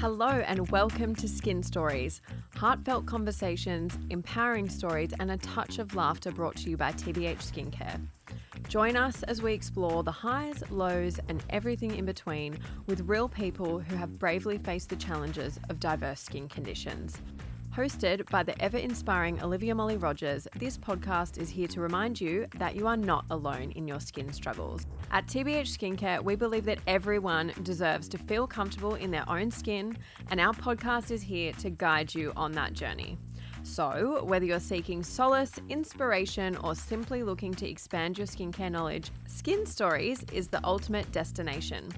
Hello, and welcome to Skin Stories heartfelt conversations, empowering stories, and a touch of laughter brought to you by TBH Skincare. Join us as we explore the highs, lows, and everything in between with real people who have bravely faced the challenges of diverse skin conditions. Hosted by the ever inspiring Olivia Molly Rogers, this podcast is here to remind you that you are not alone in your skin struggles. At TBH Skincare, we believe that everyone deserves to feel comfortable in their own skin, and our podcast is here to guide you on that journey. So, whether you're seeking solace, inspiration, or simply looking to expand your skincare knowledge, Skin Stories is the ultimate destination.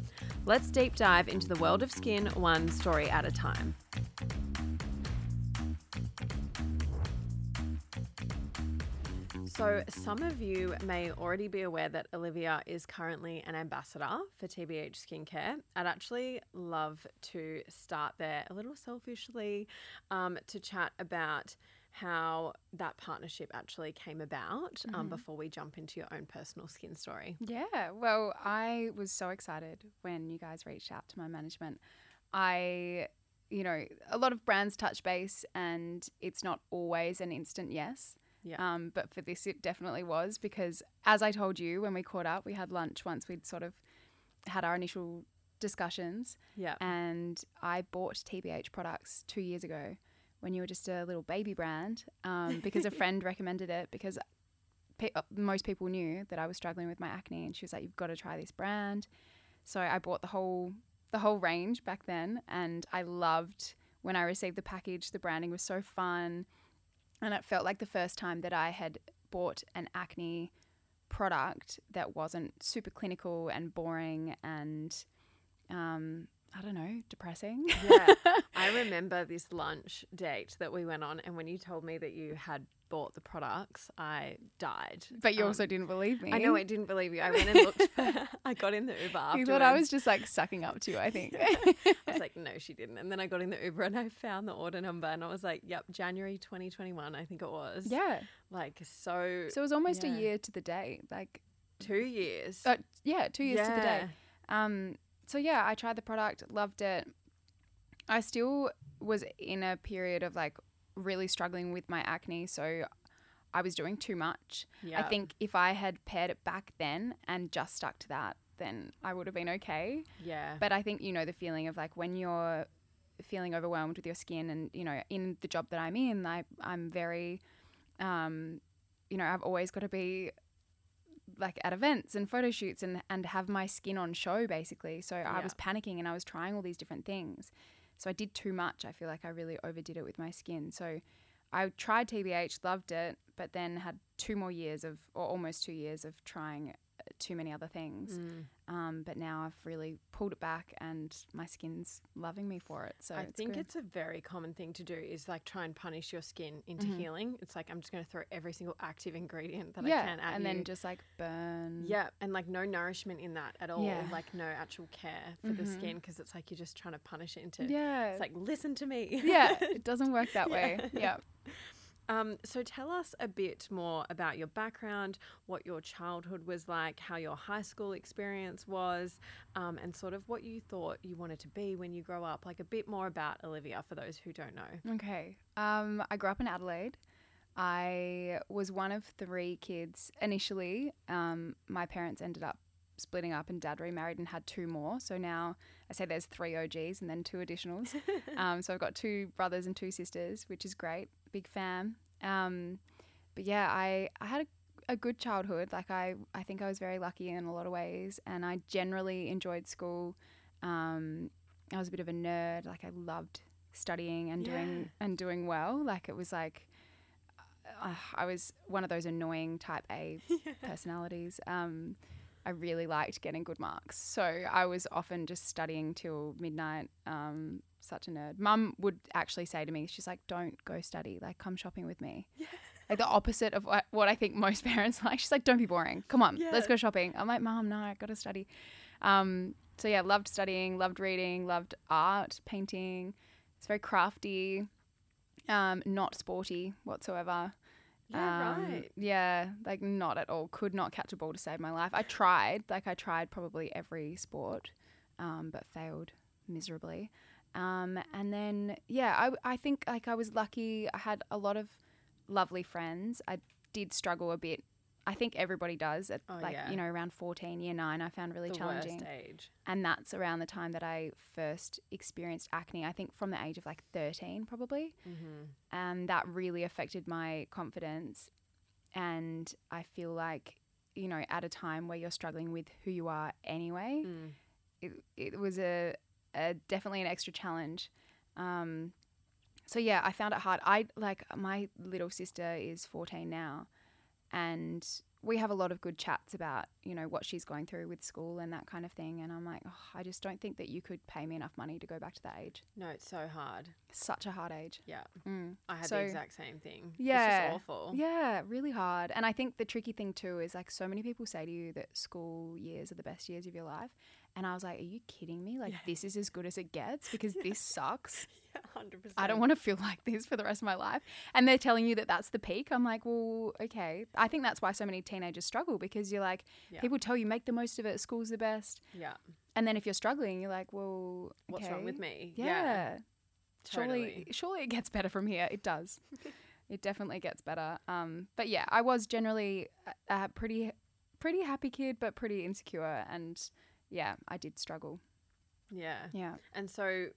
Let's deep dive into the world of skin one story at a time. So, some of you may already be aware that Olivia is currently an ambassador for TBH Skincare. I'd actually love to start there a little selfishly um, to chat about how that partnership actually came about um, mm-hmm. before we jump into your own personal skin story. Yeah, well, I was so excited when you guys reached out to my management. I you know, a lot of brands touch base and it's not always an instant yes. Yeah. Um, but for this, it definitely was because, as I told you when we caught up, we had lunch once we'd sort of had our initial discussions. Yeah. And I bought TBH products two years ago when you were just a little baby brand um, because a friend recommended it because pe- uh, most people knew that I was struggling with my acne and she was like, "You've got to try this brand." So I bought the whole the whole range back then, and I loved when I received the package. The branding was so fun and it felt like the first time that I had bought an acne product that wasn't super clinical and boring and um, I don't know, depressing. yeah. I remember this lunch date that we went on, and when you told me that you had bought the products, I died. But you um, also didn't believe me. I know I didn't believe you. I went and looked for, I got in the Uber afterwards. You thought I was just like sucking up to you, I think. I was like, no, she didn't. And then I got in the Uber and I found the order number and I was like, yep, January 2021, I think it was. Yeah. Like, so. So it was almost yeah. a year to the day. Like, two years. Uh, yeah, two years yeah. to the day. Um, so yeah, I tried the product, loved it. I still was in a period of like really struggling with my acne, so I was doing too much. I think if I had paired it back then and just stuck to that, then I would have been okay. Yeah. But I think you know the feeling of like when you're feeling overwhelmed with your skin and you know in the job that I'm in, I I'm very um you know, I've always got to be like at events and photo shoots and and have my skin on show basically. So yeah. I was panicking and I was trying all these different things. So I did too much. I feel like I really overdid it with my skin. So I tried TBH, loved it, but then had two more years of, or almost two years of trying too many other things. Mm. Um, but now I've really pulled it back and my skin's loving me for it. So I it's think good. it's a very common thing to do is like try and punish your skin into mm-hmm. healing. It's like I'm just going to throw every single active ingredient that yeah, I can at and you. then just like burn. Yeah, and like no nourishment in that at all. Yeah. Like no actual care for mm-hmm. the skin because it's like you're just trying to punish it into. Yeah. It's like listen to me. yeah, it doesn't work that yeah. way. Yeah. Um, so tell us a bit more about your background, what your childhood was like, how your high school experience was, um, and sort of what you thought you wanted to be when you grow up. Like a bit more about Olivia for those who don't know. Okay. Um, I grew up in Adelaide. I was one of three kids initially. Um, my parents ended up splitting up and dad remarried and had two more. So now I say there's three OGs and then two additionals. um, so I've got two brothers and two sisters, which is great big fan. Um, but yeah, I, I had a, a good childhood. Like I, I think I was very lucky in a lot of ways, and I generally enjoyed school. Um, I was a bit of a nerd. Like I loved studying and yeah. doing and doing well. Like it was like uh, I was one of those annoying type A yeah. personalities. Um, I really liked getting good marks, so I was often just studying till midnight. Um, such a nerd. Mum would actually say to me, she's like, "Don't go study. Like, come shopping with me." Yeah. Like the opposite of what, what I think most parents like. She's like, "Don't be boring. Come on, yeah. let's go shopping." I'm like, "Mom, no, I got to study." Um, so yeah, loved studying, loved reading, loved art, painting. It's very crafty, um, not sporty whatsoever. Yeah, Um, right. Yeah, like not at all. Could not catch a ball to save my life. I tried, like I tried probably every sport, um, but failed miserably. Um, and then yeah, I I think like I was lucky. I had a lot of lovely friends. I did struggle a bit. I think everybody does at Oh, like yeah. you know around 14 year 9 I found really the challenging age. and that's around the time that I first experienced acne. I think from the age of like 13 probably Mm-hmm. and that really affected my confidence and i feel like you know at a time where you're struggling with who you are anyway Mm. it, it was a, a definitely an extra challenge um, so yeah i found it hard i like my little sister is 14 now and we have a lot of good chats about you know what she's going through with school and that kind of thing and i'm like oh, i just don't think that you could pay me enough money to go back to that age No, it's so hard. such a hard age Yeah, mm. I had So- the exact same thing. Yeah. it's just awful. Yeah, really hard. And I think the tricky thing too is like so many people say to you that school years are the best years of your life. And I was like, are you kidding me? Like, Yeah. this is as good as it gets because this sucks. Yeah, hundred percent. I don't want to feel like this for the rest of my life. And they're telling you that that's the peak. I'm like, well, okay. I think that's why so many teenagers struggle because you're like, Yeah. people tell you make the most of it, school's the best. Yeah, And then if you're struggling, you're like, well, what's wrong with me? Yeah. totally. Surely, surely it gets better from here. It does. it definitely gets better. Um, but yeah, I was generally a, a pretty, pretty happy kid, but pretty insecure, and yeah, I did struggle. Yeah, Yeah. and so.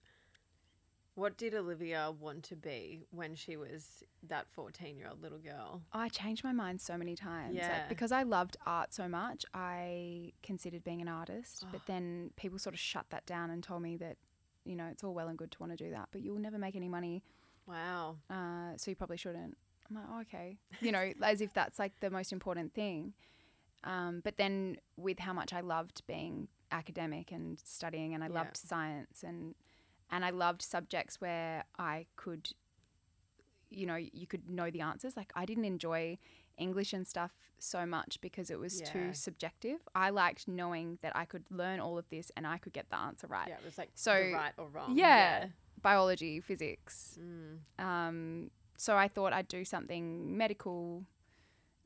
What did Olivia want to be when she was that 14 year old little girl? I changed my mind so many times. Yeah. Like, because I loved art so much, I considered being an artist. But Oh. then people sort of shut that down and told me that, you know, it's all well and good to want to do that, but you'll never make any money. Wow. uh, so you probably shouldn't. I'm like, oh, okay. You know, as if that's like the most important thing. Um, but then with how much I loved being academic and studying, and I Yeah. loved science, and and I loved subjects where I could, you know, you could know the answers. Like I didn't enjoy English and stuff so much because it was Yeah. too subjective. I liked knowing that I could learn all of this and I could get the answer right. Yeah, it was like So, right or wrong. yeah. Biology, physics, Mm. um, so I thought I'd do something medical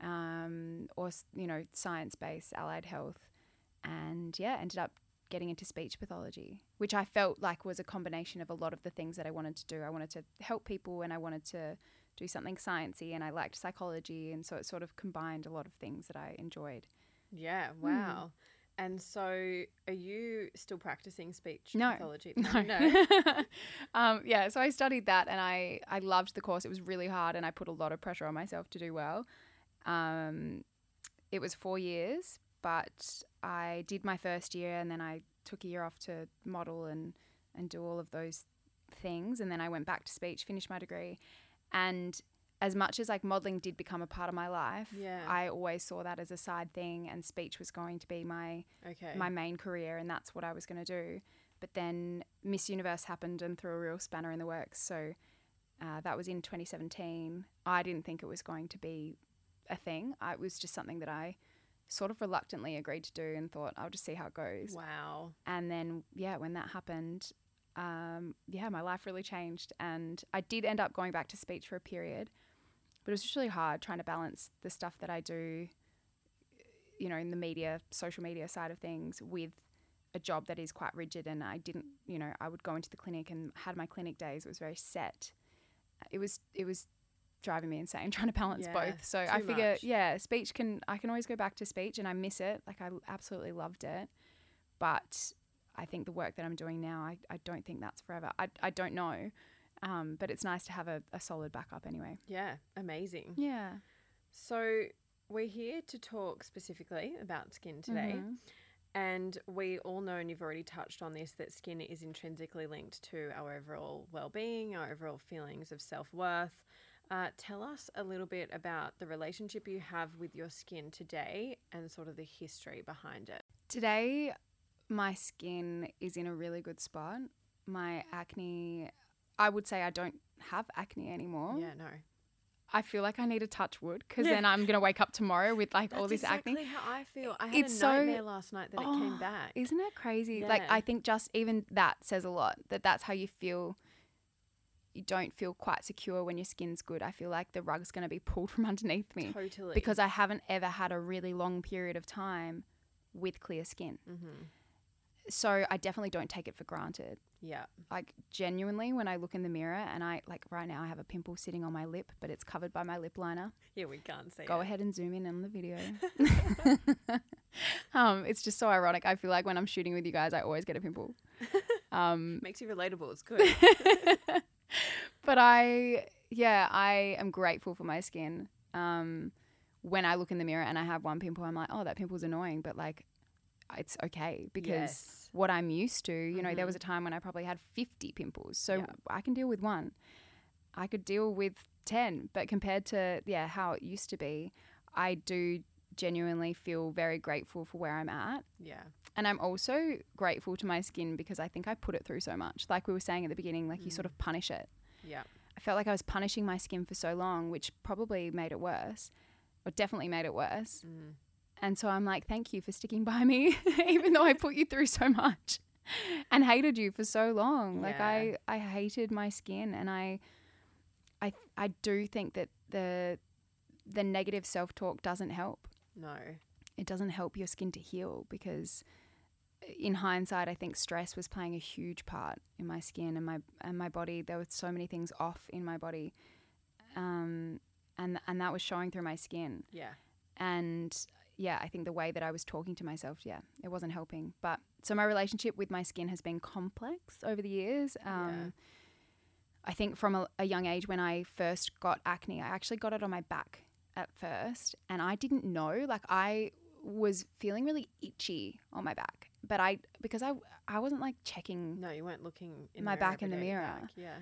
um, or, you know, science based, allied health. And yeah, ended up getting into speech pathology, which I felt like was a combination of a lot of the things that I wanted to do. I wanted to help people and I wanted to do something sciencey and I liked psychology. And so it sort of combined a lot of things that I enjoyed. Yeah, Hmm. wow. And so are you still practicing speech No. pathology? No. no. um, yeah, so I studied that and I, I loved the course. It was really hard and I put a lot of pressure on myself to do well. Um, it was four years, but I did my first year and then I took a year off to model and, and do all of those things. And then I went back to speech, finished my degree. And as much as like modeling did become a part of my life, Yeah. I always saw that as a side thing and speech was going to be my Okay. my main career and that's what I was going to do. But then Miss Universe happened and threw a real spanner in the works. So uh, that was in 2017. I didn't think it was going to be a thing. I, it was just something that I sort of reluctantly agreed to do and thought I'll just see how it goes. wow. And then, yeah, when that happened, um, yeah, my life really changed. And I did end up going back to speech for a period, but it was just really hard trying to balance the stuff that I do, you know, in the media, social media side of things with a job that is quite rigid. And I didn't, you know, I would go into the clinic and had my clinic days. It was very set. It was, it was driving me insane trying to balance Yeah, both. So I figure, much. yeah, speech can, I can always go back to speech and I miss it. Like I absolutely loved it. But I think the work that I'm doing now, I, I don't think that's forever. I, I don't know. Um, but it's nice to have a, a solid backup anyway. Yeah, amazing. Yeah. So we're here to talk specifically about skin today. Mhm. And we all know, and you've already touched on this, that skin is intrinsically linked to our overall well being, our overall feelings of self worth. Uh, tell us a little bit about the relationship you have with your skin today and sort of the history behind it. Today, my skin is in a really good spot. My acne, I would say I don't have acne anymore. Yeah, no. I feel like I need to touch wood because Yeah. then I'm going to wake up tomorrow with like all That's this acne. exactly how I feel. I had It's a so- nightmare last night that it came Oh, back. Isn't it crazy? Like, I think just even that says a lot that that's how you feel you don't feel quite secure when your skin's good. I feel like the rug's going to be pulled from underneath me Totally. because I haven't ever had a really long period of time with clear skin. mm-hmm. So I definitely don't take it for granted. yeah. Like genuinely when I look in the mirror and I like right now I have a pimple sitting on my lip, but it's covered by my lip liner. Yeah, we can't see Go it. ahead and zoom in on the video. um, it's just so ironic. I feel like when I'm shooting with you guys, I always get a pimple. Um, Makes you relatable. It's good. but I, yeah, I am grateful for my skin. Um, when I look in the mirror and I have one pimple, I'm like, oh, that pimple's annoying, but like, it's okay because Yes. what I'm used to, you know, there was a time when I probably had 50 pimples, so Yeah. I can deal with one. I could deal with 10, but compared to yeah how it used to be, I do genuinely feel very grateful for where I'm at. Yeah. And I'm also grateful to my skin because I think I put it through so much. Like we were saying at the beginning, like you sort of punish it. Yeah. I felt like I was punishing my skin for so long, which probably made it worse, or definitely made it worse. Mm. And so I'm like, thank you for sticking by me, even though I put you through so much and hated you for so long. Like I, I hated my skin, and I, I, I do think that the, the negative self talk doesn't help No. It doesn't help your skin to heal because in hindsight I think stress was playing a huge part in my skin and my and my body. There were so many things off in my body um and and that was showing through my skin. Yeah. and yeah I think the way that I was talking to myself yeah it wasn't helping. But so my relationship with my skin has been complex over the years. Um I think from a, a young age when I first got acne I actually got it on my back at first and I didn't know like I was feeling really itchy on my back but I because I I wasn't like checking No, you weren't looking in My back in the mirror. back, Yeah.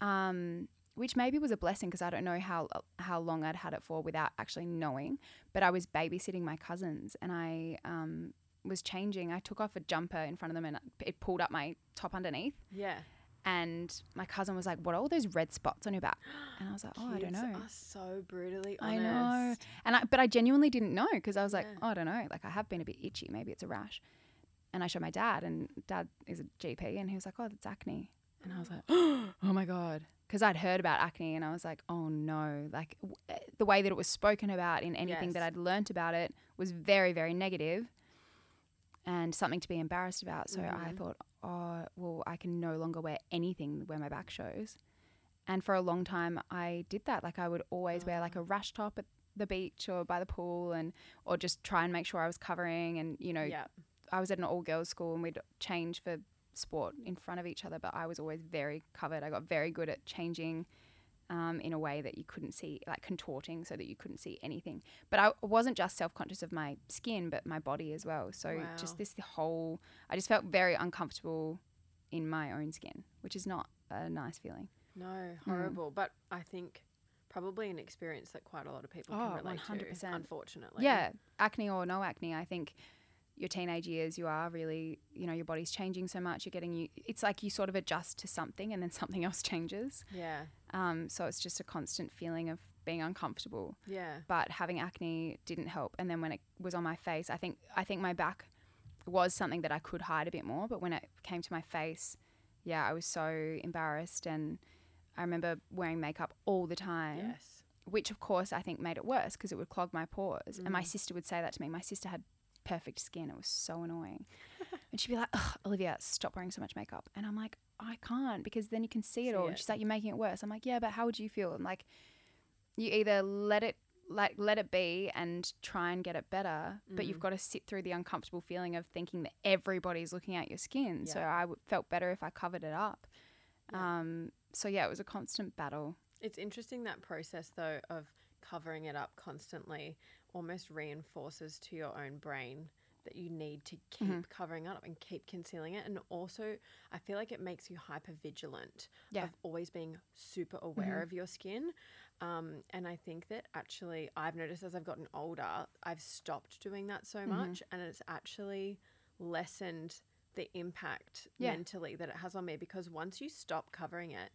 um which maybe was a blessing because I don't know how how long I'd had it for without actually knowing but I was babysitting my cousins and I um was changing I took off a jumper in front of them and it pulled up my top underneath Yeah. And my cousin was like what are all those red spots on your back and I was like oh I don't Kids know Are so brutally honest. I know. And I, but I genuinely didn't know because I was like, Yeah. oh, I don't know. Like I have been a bit itchy. Maybe it's a rash. And I showed my dad, and dad is a GP, and he was like, oh, that's acne. And I was like, oh my god, because I'd heard about acne, and I was like, oh no, like w- eh, the way that it was spoken about in anything that I'd learnt about it was very, very negative, and something to be embarrassed about. So I Mhm. thought, oh, well, I can no longer wear anything where my back shows. And for a long time, I did that. Like I would always wear like a rash top at the beach or by the pool, and or just try and make sure I was covering. And you know, Yeah. I was at an all girls school, and we'd change for sport in front of each other. But I was always very covered. I got very good at changing. Um, in a way that you couldn't see, like contorting so that you couldn't see anything. But I wasn't just self conscious of my skin, but my body as well. So Wow. just this whole, I just felt very uncomfortable in my own skin, which is not a nice feeling. No, Mm. horrible. But I think probably an experience that quite a lot of people Oh, can relate 100%. to. Unfortunately. Yeah, acne or no acne, I think your teenage years, you are really, you know, your body's changing so much. You're getting you. It's like you sort of adjust to something, and then something else changes. Yeah. Um, so it's just a constant feeling of being uncomfortable. Yeah. But having acne didn't help. And then when it was on my face, I think I think my back was something that I could hide a bit more. But when it came to my face, yeah, I was so embarrassed, and I remember wearing makeup all the time Yes. which of course I think made it worse because it would clog my pores. And my Mm. sister would say that to me. My sister had perfect skin. It was so annoying. and she'd be like, Ugh, Olivia, stop wearing so much makeup. And I'm like, I can't because then you can see it See all. And she's like, You're making it worse. I'm like, Yeah, but how would you feel? I'm like, you either let it like let it be and try and get it better, but you've Mm. got to sit through the uncomfortable feeling of thinking that everybody's looking at your skin. So Yeah. I w- felt better if I covered it up. Yeah. Um, so yeah, it was a constant battle. It's interesting that process though of covering it up constantly almost reinforces to your own brain that you need to keep Mhm. covering up and keep concealing it and also I feel like it makes you hyper vigilant Yeah. of always being super aware Mhm. of your skin um, and I think that actually I've noticed as I've gotten older I've stopped doing that so Mhm. much and it's actually lessened the impact Yeah. mentally that it has on me because once you stop covering it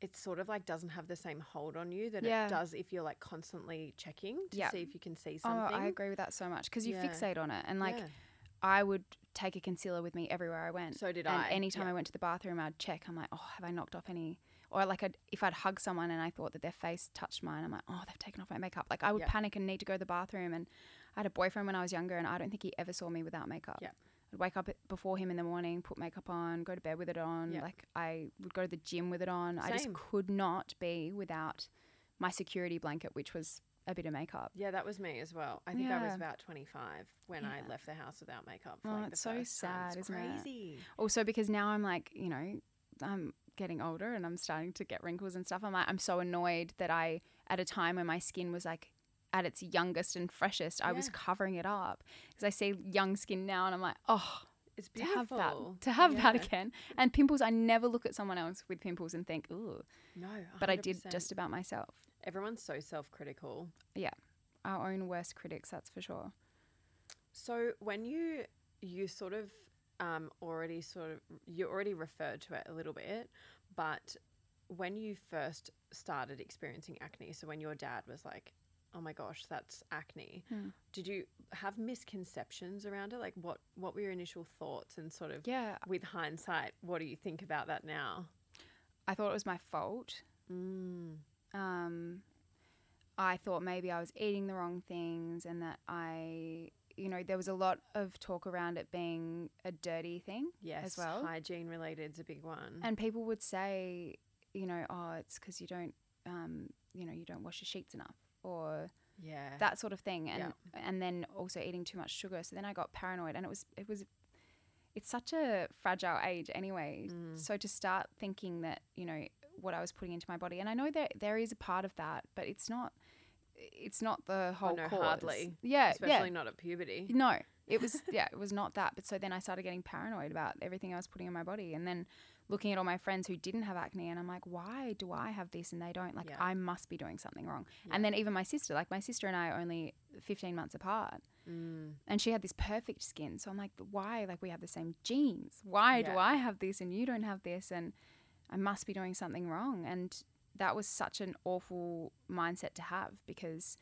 it sort of like doesn't have the same hold on you that Yeah. it does if you're like constantly checking to Yeah. see if you can see something. Oh. I agree with that so much because you Yeah. fixate on it. And like. I would take a concealer with me everywhere I went. So did and I. anytime. I went to the bathroom, I'd check. I'm like, oh, have I knocked off any? or like I'd, if I'd hug someone and I thought that their face touched mine, I'm like, oh, they've taken off my makeup. Like I would panic and need to go to the bathroom. And I had a boyfriend when I was younger, and I don't think he ever saw me without makeup. Yeah. Wake up before him in the morning, put makeup on, go to bed with it on. Yeah. Like I would go to the gym with it on. I just could not be without my security blanket, which was a bit of makeup. Yeah, that was me as well. I think I was about 25 when I left the house without makeup. For Oh, like it's so sad, It's isn't it? crazy. Also, because now I'm like, you know, I'm getting older and I'm starting to get wrinkles and stuff. I'm like, I'm so annoyed that I, at a time when my skin was like at its youngest and freshest, I was covering it up because I see young skin now and I'm like, oh, It's to have beautiful. that, to have that again. And pimples, I never look at someone else with pimples and think, ooh, No, but I did just about myself. Everyone's so self-critical. Yeah, our own worst critics, that's for sure. So when you you sort of um, already sort of you already referred to it a little bit, but when you first started experiencing acne, so when your dad was like, "Oh my gosh, that's acne," Hmm. did you have misconceptions around it? Like, what what were your initial thoughts, and sort of Yeah, with hindsight, what do you think about that now? I thought it was my fault. Mm. um, I thought maybe I was eating the wrong things and that I, you know, there was a lot of talk around it being a dirty thing. Yes, well. hygiene related is a big one. And people would say, you know, oh, it's because you don't, um, you know, you don't wash your sheets enough or yeah, that sort of thing. And, and then also eating too much sugar. So then I got paranoid and it was, it was, it's such a fragile age anyway. Mm. So to start thinking that, you know, what I was putting into my body, and I know that there is a part of that, but it's not, it's not the whole Oh, no, cause. hardly. Yeah, especially not at puberty. No, it was yeah, it was not that. But so then I started getting paranoid about everything I was putting in my body, and then looking at all my friends who didn't have acne, and I'm like, why do I have this and they don't? Like, Yeah. I must be doing something wrong. Yeah. And then even my sister, like my sister and I are only 15 months apart. Mm. And she had this perfect skin. So I'm like, why? Like, we have the same genes. Why do I have this and you don't have this? And I must be doing something wrong. And that was such an awful mindset to have because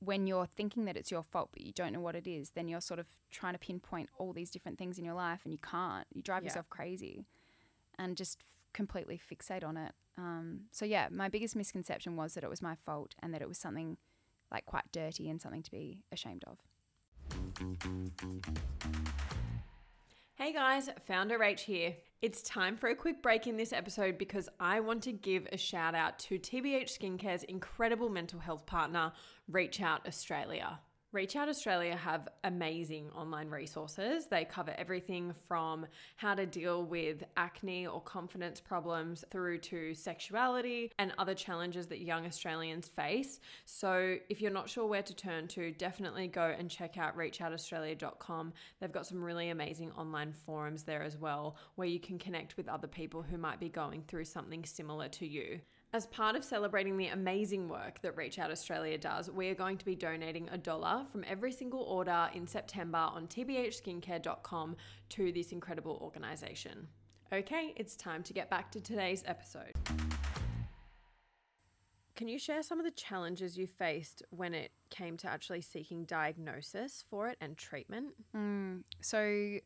when you're thinking that it's your fault, but you don't know what it is, then you're sort of trying to pinpoint all these different things in your life and you can't. You drive Yeah. yourself crazy and just f- completely fixate on it. Um, so, yeah, my biggest misconception was that it was my fault and that it was something like quite dirty and something to be ashamed of. Hey guys, Founder Rach here. It's time for a quick break in this episode because I want to give a shout out to TBH Skincare's incredible mental health partner, ReachOut Australia. ReachOut Australia have amazing online resources. They cover everything from how to deal with acne or confidence problems through to sexuality and other challenges that young Australians face. So, if you're not sure where to turn to, definitely go and check out reachoutaustralia.com. They've got some really amazing online forums there as well where you can connect with other people who might be going through something similar to you. As part of celebrating the amazing work that ReachOut Australia does, we are going to be donating a dollar from every single order in September on tbhskincare.com to this incredible organisation. Okay, it's time to get back to today's episode. Can you share some of the challenges you faced when it came to actually seeking diagnosis for it and treatment? Mm, so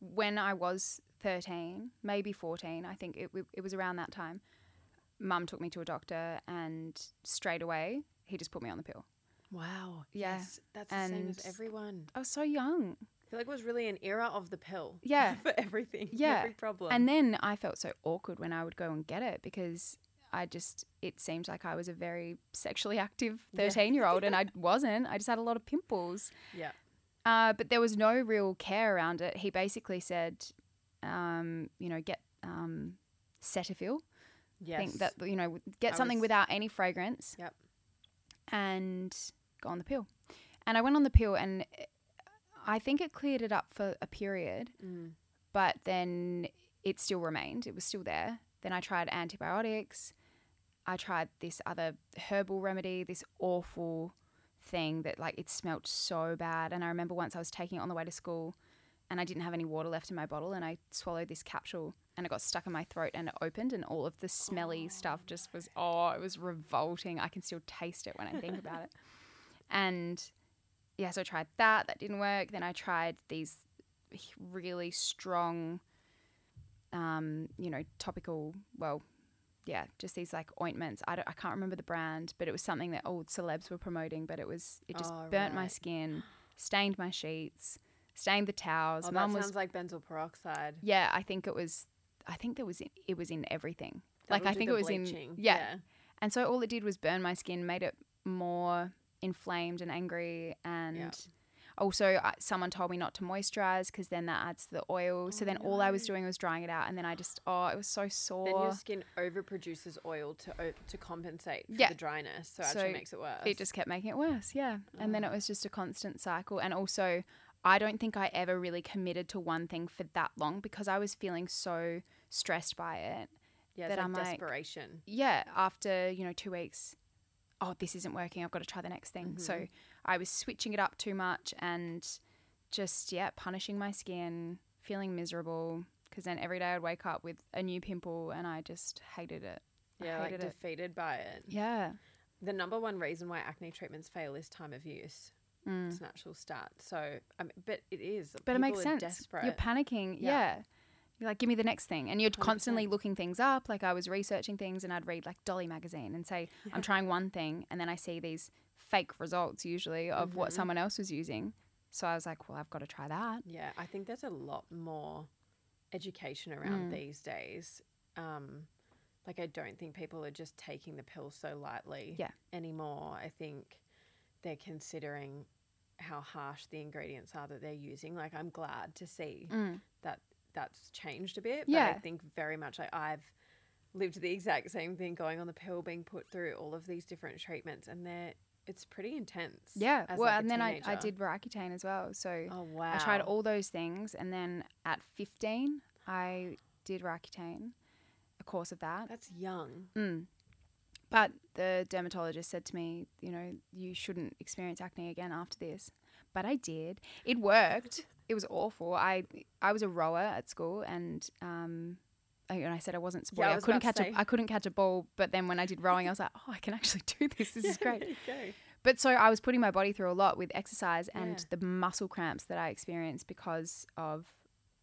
when I was 13, maybe 14, I think it, it was around that time, mum took me to a doctor and straight away he just put me on the pill. Wow. Yeah, Yes, that's the same as everyone. I was so young. I feel like it was really an era of the pill. Yeah. for everything. Yeah. Every problem. And then I felt so awkward when I would go and get it because I just, it seemed like I was a very sexually active Yeah. 13 year old and I wasn't. I just had a lot of pimples. yeah. Uh, but there was no real care around it. He basically said, um, you know, get um, Cetaphil. Yes. Think that you know, get I something was- without any fragrance. Yep. And go on the pill. And I went on the pill, and I think it cleared it up for a period, Mm. but then it still remained. It was still there. Then I tried antibiotics. I tried this other herbal remedy, this awful thing that like it smelt so bad. And I remember once I was taking it on the way to school and I didn't have any water left in my bottle and I swallowed this capsule and it got stuck in my throat and it opened and all of the smelly stuff just was oh, it was revolting. I can still taste it when I think about it. And yeah, so I tried that, that didn't work. Then I tried these really strong um, you know, topical, well, yeah, just these like ointments. I, don't, I can't remember the brand, but it was something that old celebs were promoting. But it was it just Oh, burnt my skin, stained my sheets, stained the towels. Oh, that was sounds like benzoyl peroxide. yeah. I think it was. I think there was in, it was in everything. That'll like I think it was in bleaching. yeah. And so all it did was burn my skin, made it more inflamed and angry. And also, I, someone told me not to moisturize because then that adds to the oil. so Oh, then all I was doing was drying it out. And then I just, oh, it was so sore. Then your skin overproduces oil to to compensate for Yeah. the dryness, so, So actually makes it worse. it just kept making it worse. Yeah. And then Oh. it ah. was just a constant cycle. And also, I don't think I ever really committed to one thing for that long because I was feeling so stressed by it. yeah, that like I'm like- desperation. yeah, after, you know, two weeks, oh, this isn't working. I've got to try the next thing. So Mhm. I was switching it up too much and just, yeah, punishing my skin, feeling miserable. Because then every day I'd wake up with a new pimple and I just hated it. Yeah, like hated it. defeated by it. Yeah. The number one reason why acne treatments fail is time of use. Mm. It's natural start. So, but it is. But it makes sense. Desperate. You're panicking. Yeah. Yeah. You're like, give me the next thing. And you're 100%. constantly looking things up. Like I was researching things and I'd read like Dolly magazine and say, Yeah. I'm trying one thing. And then I see these fake results usually of what Mhm. someone else was using. So I was like, well, I've got to try that. Yeah, I think there's a lot more education around Mm. these days. Um, like, I don't think people are just taking the pill so lightly Yeah. anymore. I think they're considering how harsh the ingredients are that they're using. Like, I'm glad to see Mm. that that's changed a bit. Yeah. But I think very much like I've lived the exact same thing going on the pill, being put through all of these different treatments, and they're it's pretty intense. Yeah. well, like, and then I, I did Roaccutane as well. So Oh wow! I tried all those things. And then at 15, I did Roaccutane, a course of that. That's young. Mm. But the dermatologist said to me, you know, you shouldn't experience acne again after this. But I did. It worked. it was awful. I I was a rower at school, and um, I, and I said I wasn't sporty. I I, was couldn't catch a couldn't catch a ball. But then when I did rowing, I was like, oh, I can actually do this. This is great. There you go. But so I was putting my body through a lot with exercise and Yeah. the muscle cramps that I experienced because of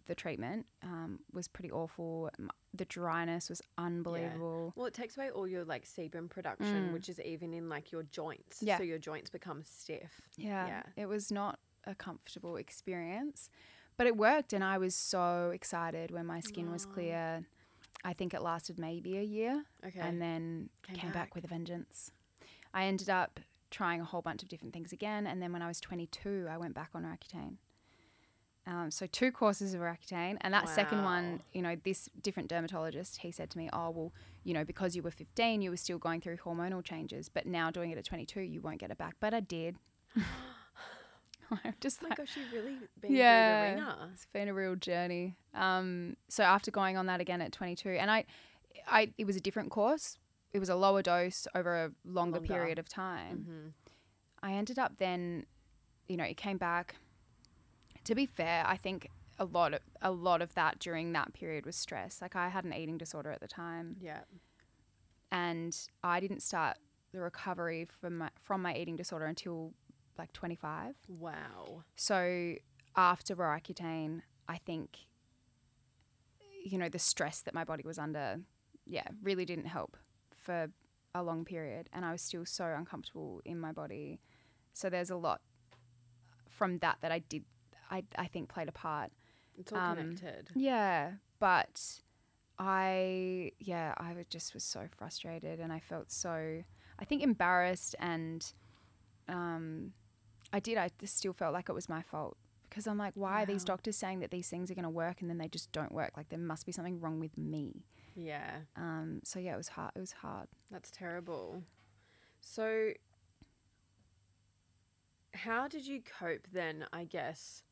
the treatment um, was pretty awful. The dryness was unbelievable. Well, it takes away all your like sebum production, Mm. which is even in like your joints. Yeah. So your joints become stiff. Yeah, Yeah. It was not a comfortable experience, but it worked. And I was so excited when my skin was clear. I think it lasted maybe a year Okay. and then Came came, back. back. with a vengeance. I ended up trying a whole bunch of different things again. And then when I was 22, I went back on Roaccutane. Um, so two courses of Roaccutane, and that second one, you know, this different dermatologist, he said to me, "Oh well, you know, because you were 15, you were still going through hormonal changes, but now doing it at 22, you won't get it back." But I did. I'm just oh my like, gosh, you've really been Yeah. through the ringer. it's been a real journey. Um, so after going on that again at 22, and I, I, it was a different course. It was a lower dose over a longer, Longer. period of time. hmm I ended up then, you know, it came back. To be fair, I think a lot of a lot of that during that period was stress. Like I had an eating disorder at the time, Yeah. and I didn't start the recovery from my, from my eating disorder until like 25. Wow. So after Roaccutane, I think, you know, the stress that my body was under, yeah, really didn't help for a long period. And I was still so uncomfortable in my body. So there's a lot from that that I did, I, I think played a part. It's all Um, connected. Yeah. But I, yeah, I just was so frustrated and I felt so, I think embarrassed and um, I did, I still felt like it was my fault because I'm like, why are these doctors saying that these things are going to work and then they just don't work? Like there must be something wrong with me. Yeah. Um, so yeah, it was hard. It was hard. That's terrible. So, how did you cope then, I guess,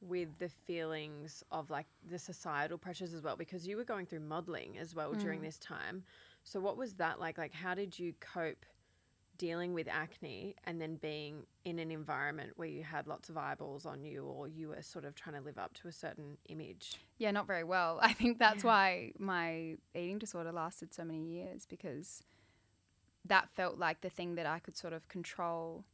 with the feelings of like the societal pressures as well? Because you were going through modeling as well during Mm. this time. So, what was that like? Like, how did you cope dealing with acne and then being in an environment where you had lots of eyeballs on you or you were sort of trying to live up to a certain image? Yeah, not very well. I think that's Yeah. why my eating disorder lasted so many years because that felt like the thing that I could sort of control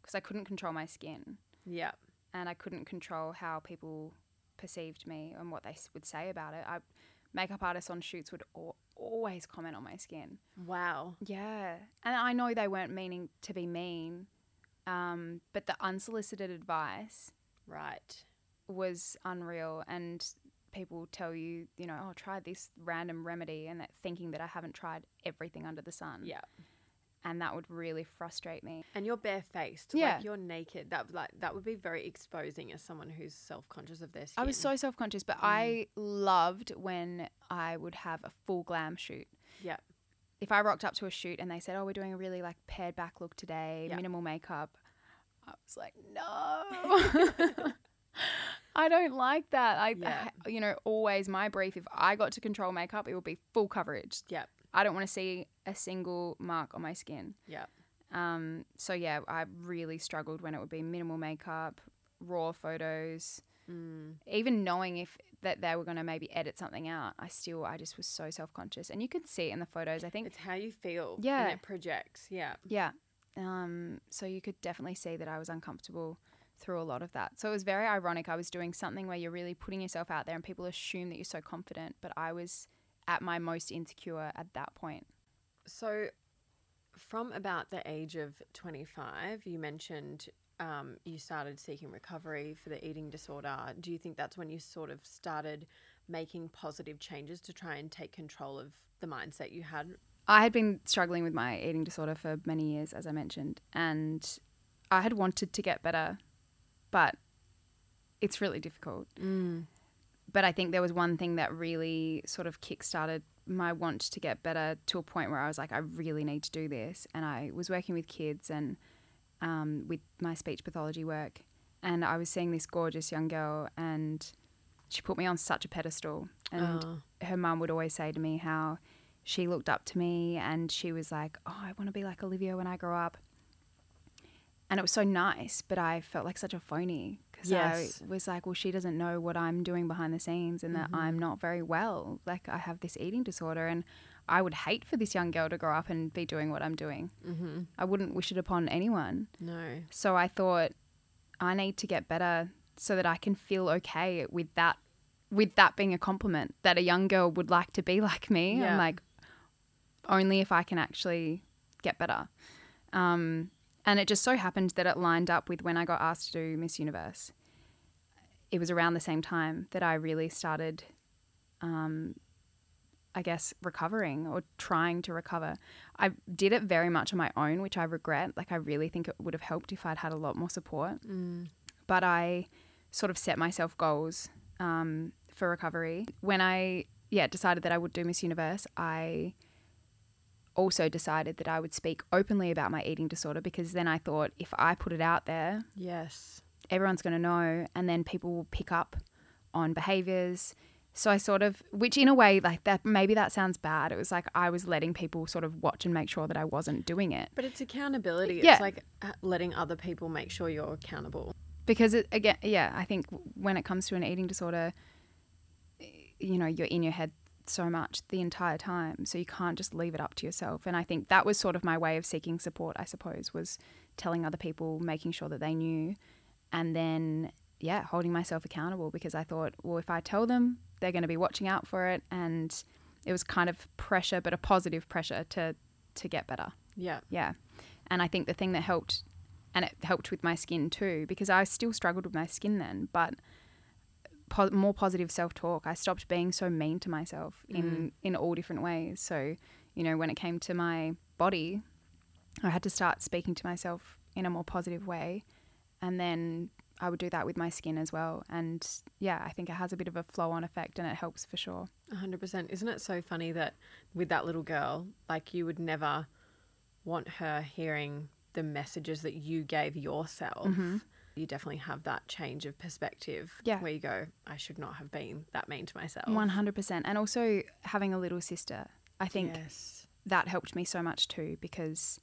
because I couldn't control my skin Yeah. And I couldn't control how people perceived me and what they would say about it. I makeup artists on shoots would al- always comment on my skin. Wow. Yeah. And I know they weren't meaning to be mean, um, but the unsolicited advice Right. was unreal. And people tell you, you know, oh, try this random remedy, and that thinking that I haven't tried everything under the sun. Yeah. And that would really frustrate me. And you're barefaced. Yeah. Like you're naked. That like that would be very exposing as someone who's self conscious of their skin. I was so self conscious, but I mm. loved when I would have a full glam shoot. Yeah. If I rocked up to a shoot and they said, "Oh, we're doing a really like pared back look today, Yeah. minimal makeup," I was like, "No, I don't like that." I, Yeah. I- you know, always my brief. If I got to control makeup, it would be full coverage. Yeah. I don't want to see a single mark on my skin. Yeah. Um, so yeah, I really struggled when it would be minimal makeup, raw photos. Mm. Even knowing if that they were going to maybe edit something out, I still I just was so self conscious, and you could see it in the photos. I think It's how you feel. Yeah. And it projects. Yeah. yeah. Um, so you could definitely see that I was uncomfortable through a lot of that. So it was very ironic. I was doing something where you're really putting yourself out there, and people assume that you're so confident, but I was at my most insecure at that point. So, from about the age of 25, you mentioned um, you started seeking recovery for the eating disorder. Do you think that's when you sort of started making positive changes to try and take control of the mindset you had? I had been struggling with my eating disorder for many years, as I mentioned, and I had wanted to get better, but it's really difficult. Mm. But I think there was one thing that really sort of kickstarted my want to get better to a point where I was like, I really need to do this. And I was working with kids and um, with my speech pathology work, and I was seeing this gorgeous young girl, and she put me on such a pedestal. And Oh. her mum would always say to me how she looked up to me and she was like, Oh, I want to be like Olivia when I grow up. And it was so nice, but I felt like such a phony because Yes. I was like, Well, she doesn't know what I'm doing behind the scenes and that I'm not very well. Like, I have this eating disorder, and I would hate for this young girl to grow up and be doing what I'm doing. Mm-hmm. I wouldn't wish it upon anyone. No. So I thought I need to get better so that I can feel okay with that with that being a compliment that a young girl would like to be like me. Yeah. I'm like only if I can actually get better. Um, and it just so happened that it lined up with when I got asked to do Miss Universe. It was around the same time that I really started um, I guess, recovering or trying to recover. I did it very much on my own, which I regret. Like, I really think it would have helped if I'd had a lot more support. Mm. But I sort of set myself goals um, for recovery. When I, yeah, decided that I would do Miss Universe, I also decided that I would speak openly about my eating disorder because then I thought if I put it out there, Yes. everyone's going to know and then people will pick up on behaviors so i sort of which in a way like that maybe that sounds bad it was like i was letting people sort of watch and make sure that i wasn't doing it But it's accountability. Yeah. It's like uh, letting other people make sure you're accountable. because it, again yeah i think when it comes to an eating disorder you know you're in your head so much the entire time so you can't just leave it up to yourself and i think that was sort of my way of seeking support i suppose was telling other people making sure that they knew and then yeah holding myself accountable because i thought well if i tell them they're going to be watching out for it and it was kind of pressure but a positive pressure to to get better Yeah. yeah. And I think the thing that helped, and it helped with my skin too, because I still struggled with my skin then, but po- more positive self talk. I stopped being so mean to myself in, mm. in all different ways. So, you know, when it came to my body, I had to start speaking to myself in a more positive way. And then I would do that with my skin as well. And yeah, I think it has a bit of a flow on effect and it helps for sure. 100%. Isn't it so funny that with that little girl, like you would never want her hearing the messages that you gave yourself? Mm-hmm. You definitely have that change of perspective Yeah. where you go, I should not have been that mean to myself. 100%. And also having a little sister. I think yes. that helped me so much too because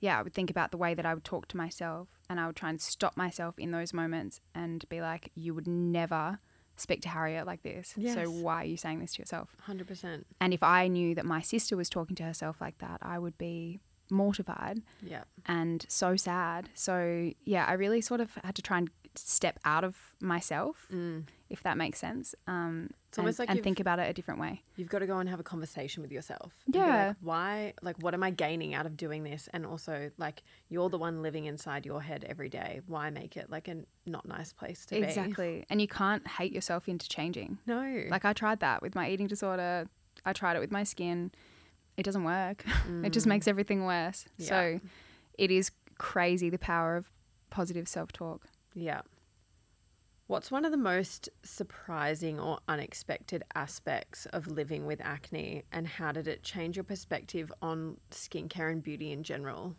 yeah i would think about the way that i would talk to myself and i would try and stop myself in those moments and be like you would never speak to harriet like this Yes. so why are you saying this to yourself 100%. and if i knew that my sister was talking to herself like that i would be mortified Yeah. and so sad. So yeah, I really sort of had to try and step out of myself, Mm. if that makes sense. Um, It's almost and, like and think about it a different way. You've got to go and have a conversation with yourself. Yeah. Like, why? Like, what am I gaining out of doing this? And also, like, you're the one living inside your head every day. Why make it like a not nice place to be? Exactly. And you can't hate yourself into changing. No. Like I tried that with my eating disorder. I tried it with my skin. It doesn't work. it just makes everything worse. Mm. Yeah. So it is crazy the power of positive self-talk. Yeah. What's one of the most surprising or unexpected aspects of living with acne, and how did it change your perspective on skincare and beauty in general?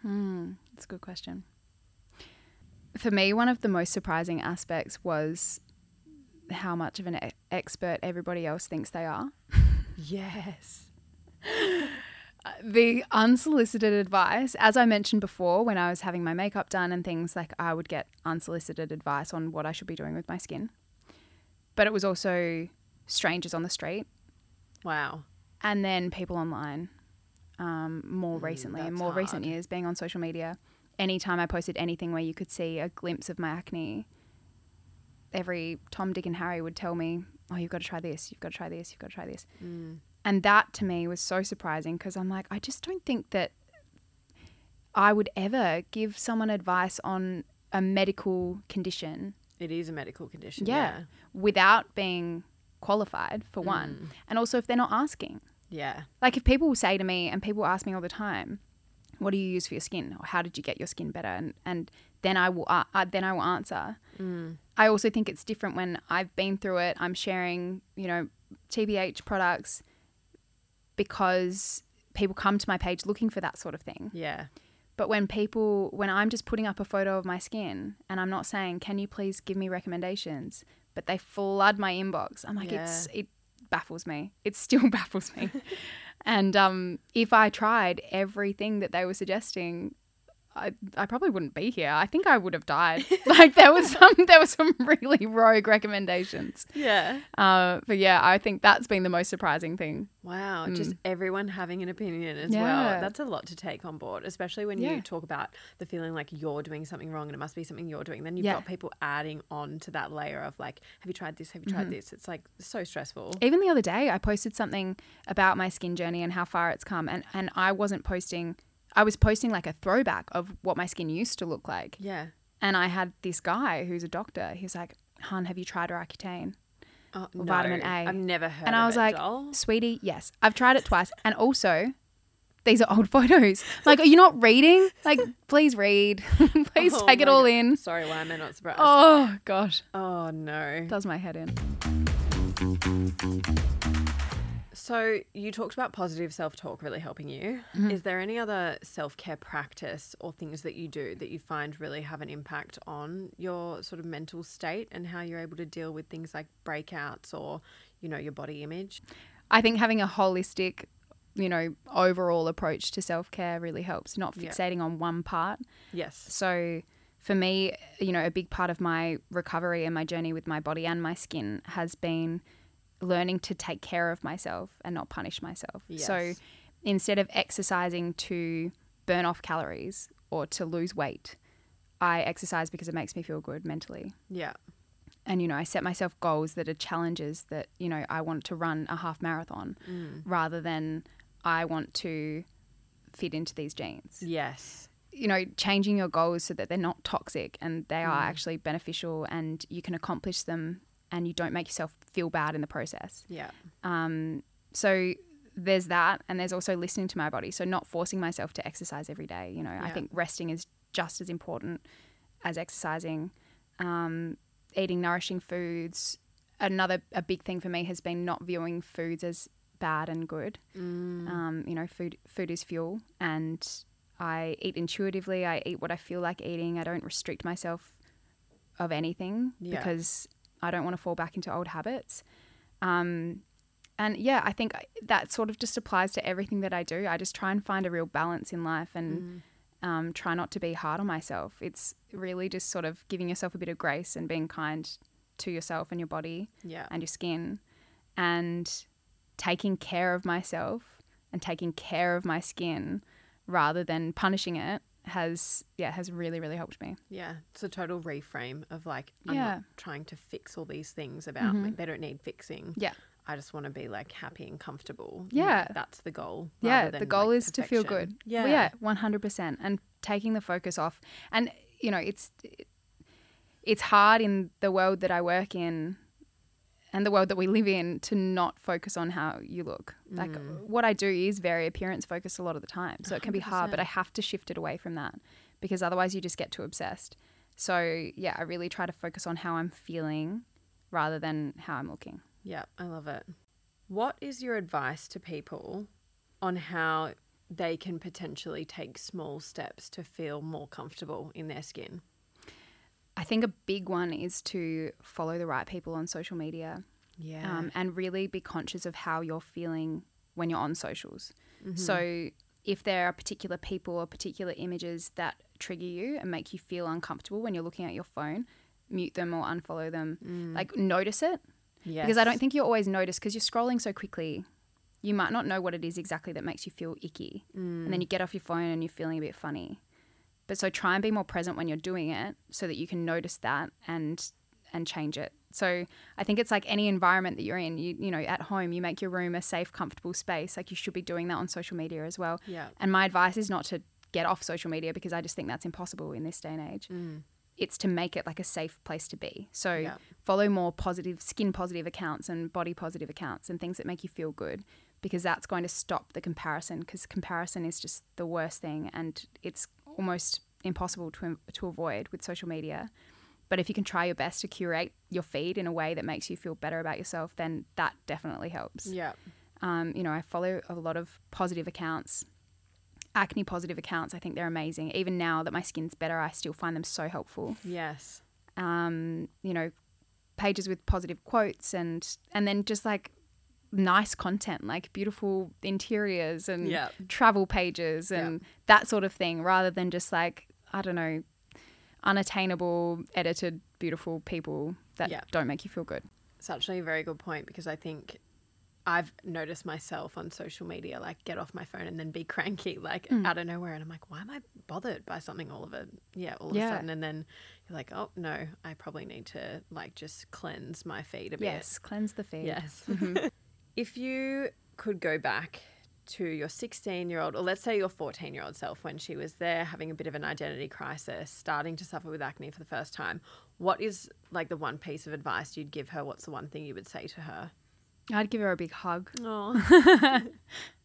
Hmm, that's a good question. For me, one of the most surprising aspects was how much of an e- expert everybody else thinks they are. Yes. the unsolicited advice, as I mentioned before, when I was having my makeup done and things, like I would get unsolicited advice on what I should be doing with my skin. But it was also strangers on the street Wow. and then people online um, more recently, in more recent years, being on social media. Anytime I posted anything where you could see a glimpse of my acne, every Tom, Dick, and Harry would tell me, Oh, you've got to try this, you've got to try this, you've got to try this. Mm. And that to me was so surprising because I'm like, I just don't think that I would ever give someone advice on a medical condition It is a medical condition. Yeah. without being qualified, for one. And also if they're not asking. Yeah. Like if people say to me, and people ask me all the time, "What do you use for your skin?" or "How did you get your skin better?" and and then I will uh, uh, then I will answer. I also think it's different when I've been through it. I'm sharing, you know, TBH products because people come to my page looking for that sort of thing. Yeah. But when people, when I'm just putting up a photo of my skin and I'm not saying, "Can you please give me recommendations?" but they flood my inbox. I'm like, it's it baffles me. It still baffles me. and um, if I tried everything that they were suggesting, I, I probably wouldn't be here. I think I would have died. like there was some there were some really rogue recommendations. Yeah. Uh, but yeah, I think that's been the most surprising thing. Wow. Just everyone having an opinion as Yeah. well. That's a lot to take on board, especially when Yeah. you talk about the feeling like you're doing something wrong and it must be something you're doing. Then you've Yeah. got people adding on to that layer of like, have you tried this? Have you tried Mm-hmm. this? It's like so stressful. Even the other day, I posted something about my skin journey and how far it's come, and and I wasn't posting. I was posting like a throwback of what my skin used to look like. Yeah. And I had this guy who's a doctor. He's like, "Hun, have you tried Roaccutane?" Oh, Or vitamin. A. I've never heard and I was it, like, doll. "Sweetie, yes, I've tried it twice." And also, these are old photos. Like, are you not reading? Like, please read. please Oh take it all God. in. Sorry, why am I not surprised? Oh gosh, oh no. does my head in. So you talked about positive self-talk really helping you. Mm-hmm. Is there any other self-care practice or things that you do that you find really have an impact on your sort of mental state and how you're able to deal with things like breakouts or, you know, your body image? I think having a holistic, you know, overall approach to self care really helps. Not Yeah. fixating on one part. Yes. So for me, you know, a big part of my recovery and my journey with my body and my skin has been learning to take care of myself and not punish myself. So instead of exercising to burn off calories or to lose weight, I exercise because it makes me feel good mentally. Yeah. And, you know, I set myself goals that are challenges that, you know, I want to run a half marathon mm. rather than I want to fit into these jeans Yes. you know, changing your goals so that they're not toxic and they are mm. actually beneficial and you can accomplish them and you don't make yourself feel bad in the process. Yeah. Um, so there's that. And there's also listening to my body. So not forcing myself to exercise every day. You know, I think resting is just as important as exercising. Um, eating nourishing foods. Another a big thing for me has been not viewing foods as bad and good. Mm. Um, you know, food food is fuel, and I eat intuitively. I eat what I feel like eating. I don't restrict myself of anything Yeah. because I don't want to fall back into old habits. Um, and yeah, I think that sort of just applies to everything that I do. I just try and find a real balance in life and um, try not to be hard on myself. It's really just sort of giving yourself a bit of grace and being kind to yourself and your body Yeah. and your skin and taking care of myself and taking care of my skin rather than punishing it has yeah has really really helped me Yeah, it's a total reframe of like I'm Yeah. not trying to fix all these things about Mhm. like they don't need fixing. Yeah. I just want to be like happy and comfortable. Yeah. that's the goal. yeah the goal like, is to feel good Yeah, Well, yeah 100% and taking the focus off and you know it's it's hard in the world that i work in and the world that we live in to not focus on how you look like Mm. what i do is very appearance focused a lot of the time so it can be hard but i have to shift it away from that because otherwise you just get too obsessed so yeah i really try to focus on how i'm feeling rather than how i'm looking Yeah, I love it. What is your advice to people on how they can potentially take small steps to feel more comfortable in their skin? I think a big one is to follow the right people on social media Yeah. um, and really be conscious of how you're feeling when you're on socials. Mm-hmm. So, if there are particular people or particular images that trigger you and make you feel uncomfortable when you're looking at your phone, mute them or unfollow them. Like, notice it yes. because I don't think you always notice because you're scrolling so quickly. You might not know what it is exactly that makes you feel icky. And Mm. then you get off your phone and you're feeling a bit funny. But so try and be more present when you're doing it so that you can notice that and and change it. So I think it's like any environment that you're in, you you know, at home, you make your room a safe, comfortable space. Like you should be doing that on social media as well. Yeah. And my advice is not to get off social media because I just think that's impossible in this day and age. Mm. It's to make it like a safe place to be. So Yeah. follow more positive, skin positive accounts and body positive accounts and things that make you feel good because that's going to stop the comparison because comparison is just the worst thing and it's almost impossible to, to avoid with social media. But if you can try your best to curate your feed in a way that makes you feel better about yourself, then that definitely helps. Yeah. Um, you know, I follow a lot of positive accounts, acne positive accounts. I think they're amazing. Even now that my skin's better, I still find them so helpful. Yes. Um, you know, pages with positive quotes and and then just like nice content, like beautiful interiors and Yeah. travel pages and that sort of thing, rather than just like I don't know, unattainable, edited, beautiful people that Yeah. don't make you feel good. It's actually a very good point because I think I've noticed myself on social media like get off my phone and then be cranky like Mm. out of nowhere and I'm like why am I bothered by something all of a yeah all of a sudden and then you're like oh no I probably need to like just cleanse my feed a bit Yes, cleanse the feed. yes Mhm. if you could go back to your 16 year old or let's say your 14 year old self when she was there having a bit of an identity crisis starting to suffer with acne for the first time what is like the one piece of advice you'd give her what's the one thing you would say to her I'd give her a big hug. Oh,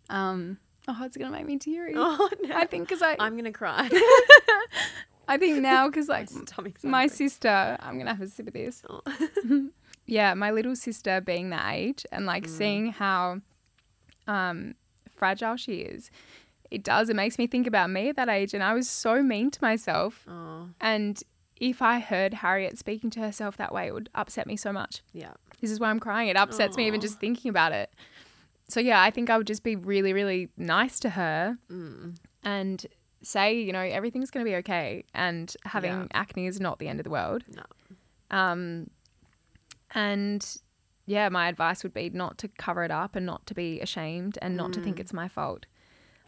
Um, oh, it's gonna make me teary. oh no. I think because I, I'm gonna cry. I think now because like My my sister, I'm gonna have a sip of this. Oh. Yeah, my little sister being that age and like seeing how um, fragile she is, it does. It makes me think about me at that age, and I was so mean to myself. Oh, And if I heard Harriet speaking to herself that way, it would upset me so much. yeah. This is why I'm crying. It upsets me even just thinking about it. So yeah, I think I would just be really, really nice to her Mm. and say, you know, everything's going to be okay, and having Yeah. acne is not the end of the world. No. Um, and yeah, my advice would be not to cover it up and not to be ashamed and not to think Mm. it's my fault.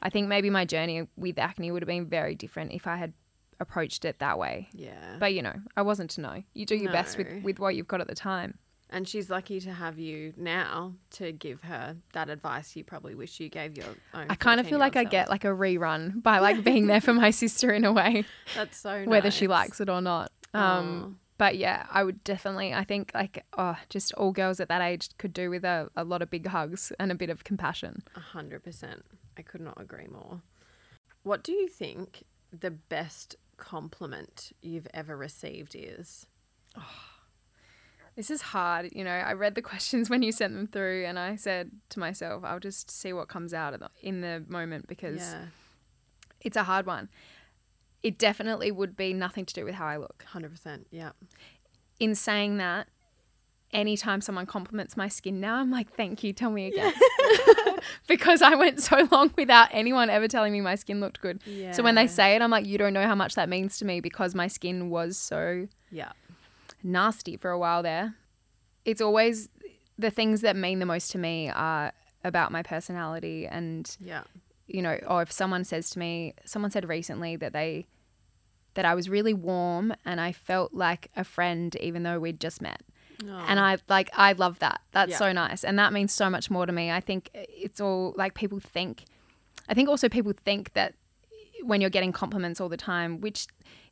I think maybe my journey with acne would have been very different if I had approached it that way. Yeah. But you know, I wasn't to know. You do your best with with what you've got at the time. and she's lucky to have you now to give her that advice you probably wish you gave your own. I kind of feel like I get like a rerun by like being there for my sister in a way, that's so whether she likes it or not. Um, but yeah, I would definitely. I think like oh, just all girls at that age could do with a, a lot of big hugs and a bit of compassion. A hundred percent. I could not agree more. What do you think the best compliment you've ever received is? Oh, This is hard. You know, I read the questions when you sent them through, and I said to myself, I'll just see what comes out of the, in the moment because Yeah, it's a hard one. It definitely would be nothing to do with how I look. hundred percent. Yeah, In saying that, anytime someone compliments my skin now, I'm like, thank you, tell me again. because I went so long without anyone ever telling me my skin looked good. yeah. So when they say it, I'm like, you don't know how much that means to me because my skin was so yeah, nasty for a while there. It's always the things that mean the most to me are about my personality and yeah, you know, or if someone says to me, someone said recently that they that I was really warm and I felt like a friend even though we'd just met. And I like I love that. That's Yeah. so nice. And that means so much more to me. I think it's all like people think I think also people think that when you're getting compliments all the time, which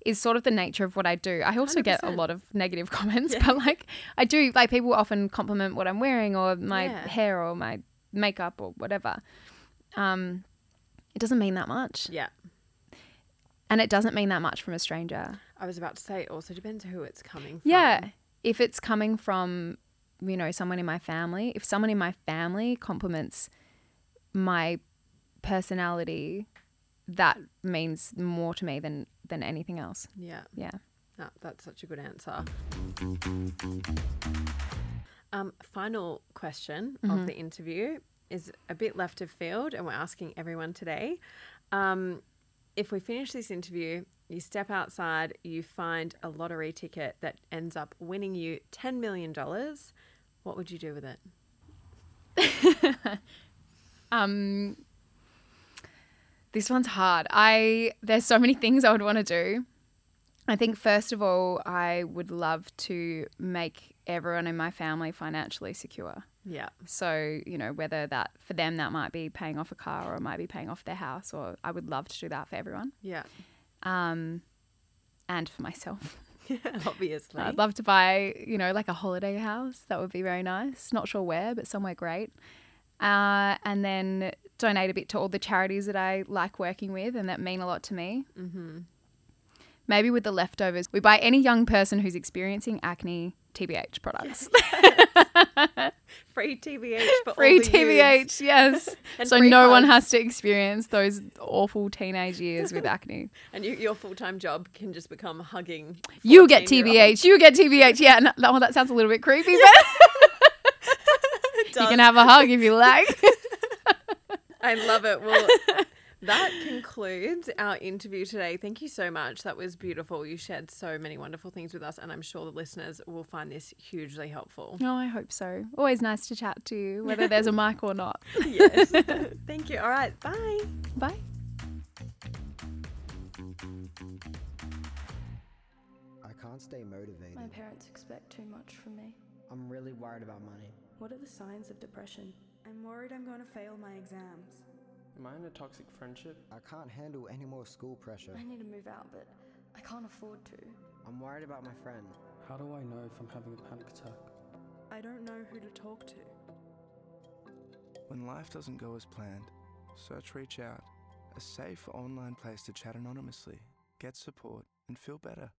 is sort of the nature of what I do. I also get a lot of negative comments, but like I do like people often compliment what I'm wearing or my Yeah. hair or my makeup or whatever. Um it doesn't mean that much. yeah. And it doesn't mean that much from a stranger. I was about to say it also depends who it's coming from. Yeah. If it's coming from, you know, someone in my family, if someone in my family compliments my personality, that means more to me than than anything else. Yeah. Yeah. No, that's such a good answer. Um, final question of the interview is a bit left of field, and we're asking everyone today. Um, if we finish this interview, you step outside, you find a lottery ticket that ends up winning you $10 million. What would you do with it? Um this one's hard. I there's so many things I would want to do. I think first of all, I would love to make everyone in my family financially secure. Yeah. So, you know, whether that for them that might be paying off a car or it might be paying off their house or I would love to do that for everyone. Yeah. Um and for myself. Obviously. I'd love to buy, you know, like a holiday house. That would be very nice. Not sure where, but somewhere great. Uh, and then donate a bit to all the charities that I like working with and that mean a lot to me. Mm-hmm. Maybe with the leftovers, we buy any young person who's experiencing acne TBH products. Free TBH for Free TBH, yes. So no one has to experience those awful teenage years with acne. And you, your full time job can just become hugging. You get TBH. You get TBH. Yeah, no, well, that sounds a little bit creepy, but you can have a hug if you like. I love it. Well, that concludes our interview today. Thank you so much. That was beautiful. You shared so many wonderful things with us, and I'm sure the listeners will find this hugely helpful. Oh, I hope so. Always nice to chat to you, whether there's a mic or not. yes. Thank you. All right. Bye. Bye. I can't stay motivated. My parents expect too much from me. I'm really worried about money. What are the signs of depression? I'm worried I'm going to fail my exams. Am I in a toxic friendship? I can't handle any more school pressure. I need to move out, but I can't afford to. I'm worried about my friend. How do I know if I'm having a panic attack? I don't know who to talk to. When life doesn't go as planned, search ReachOut, a safe online place to chat anonymously, get support, and feel better.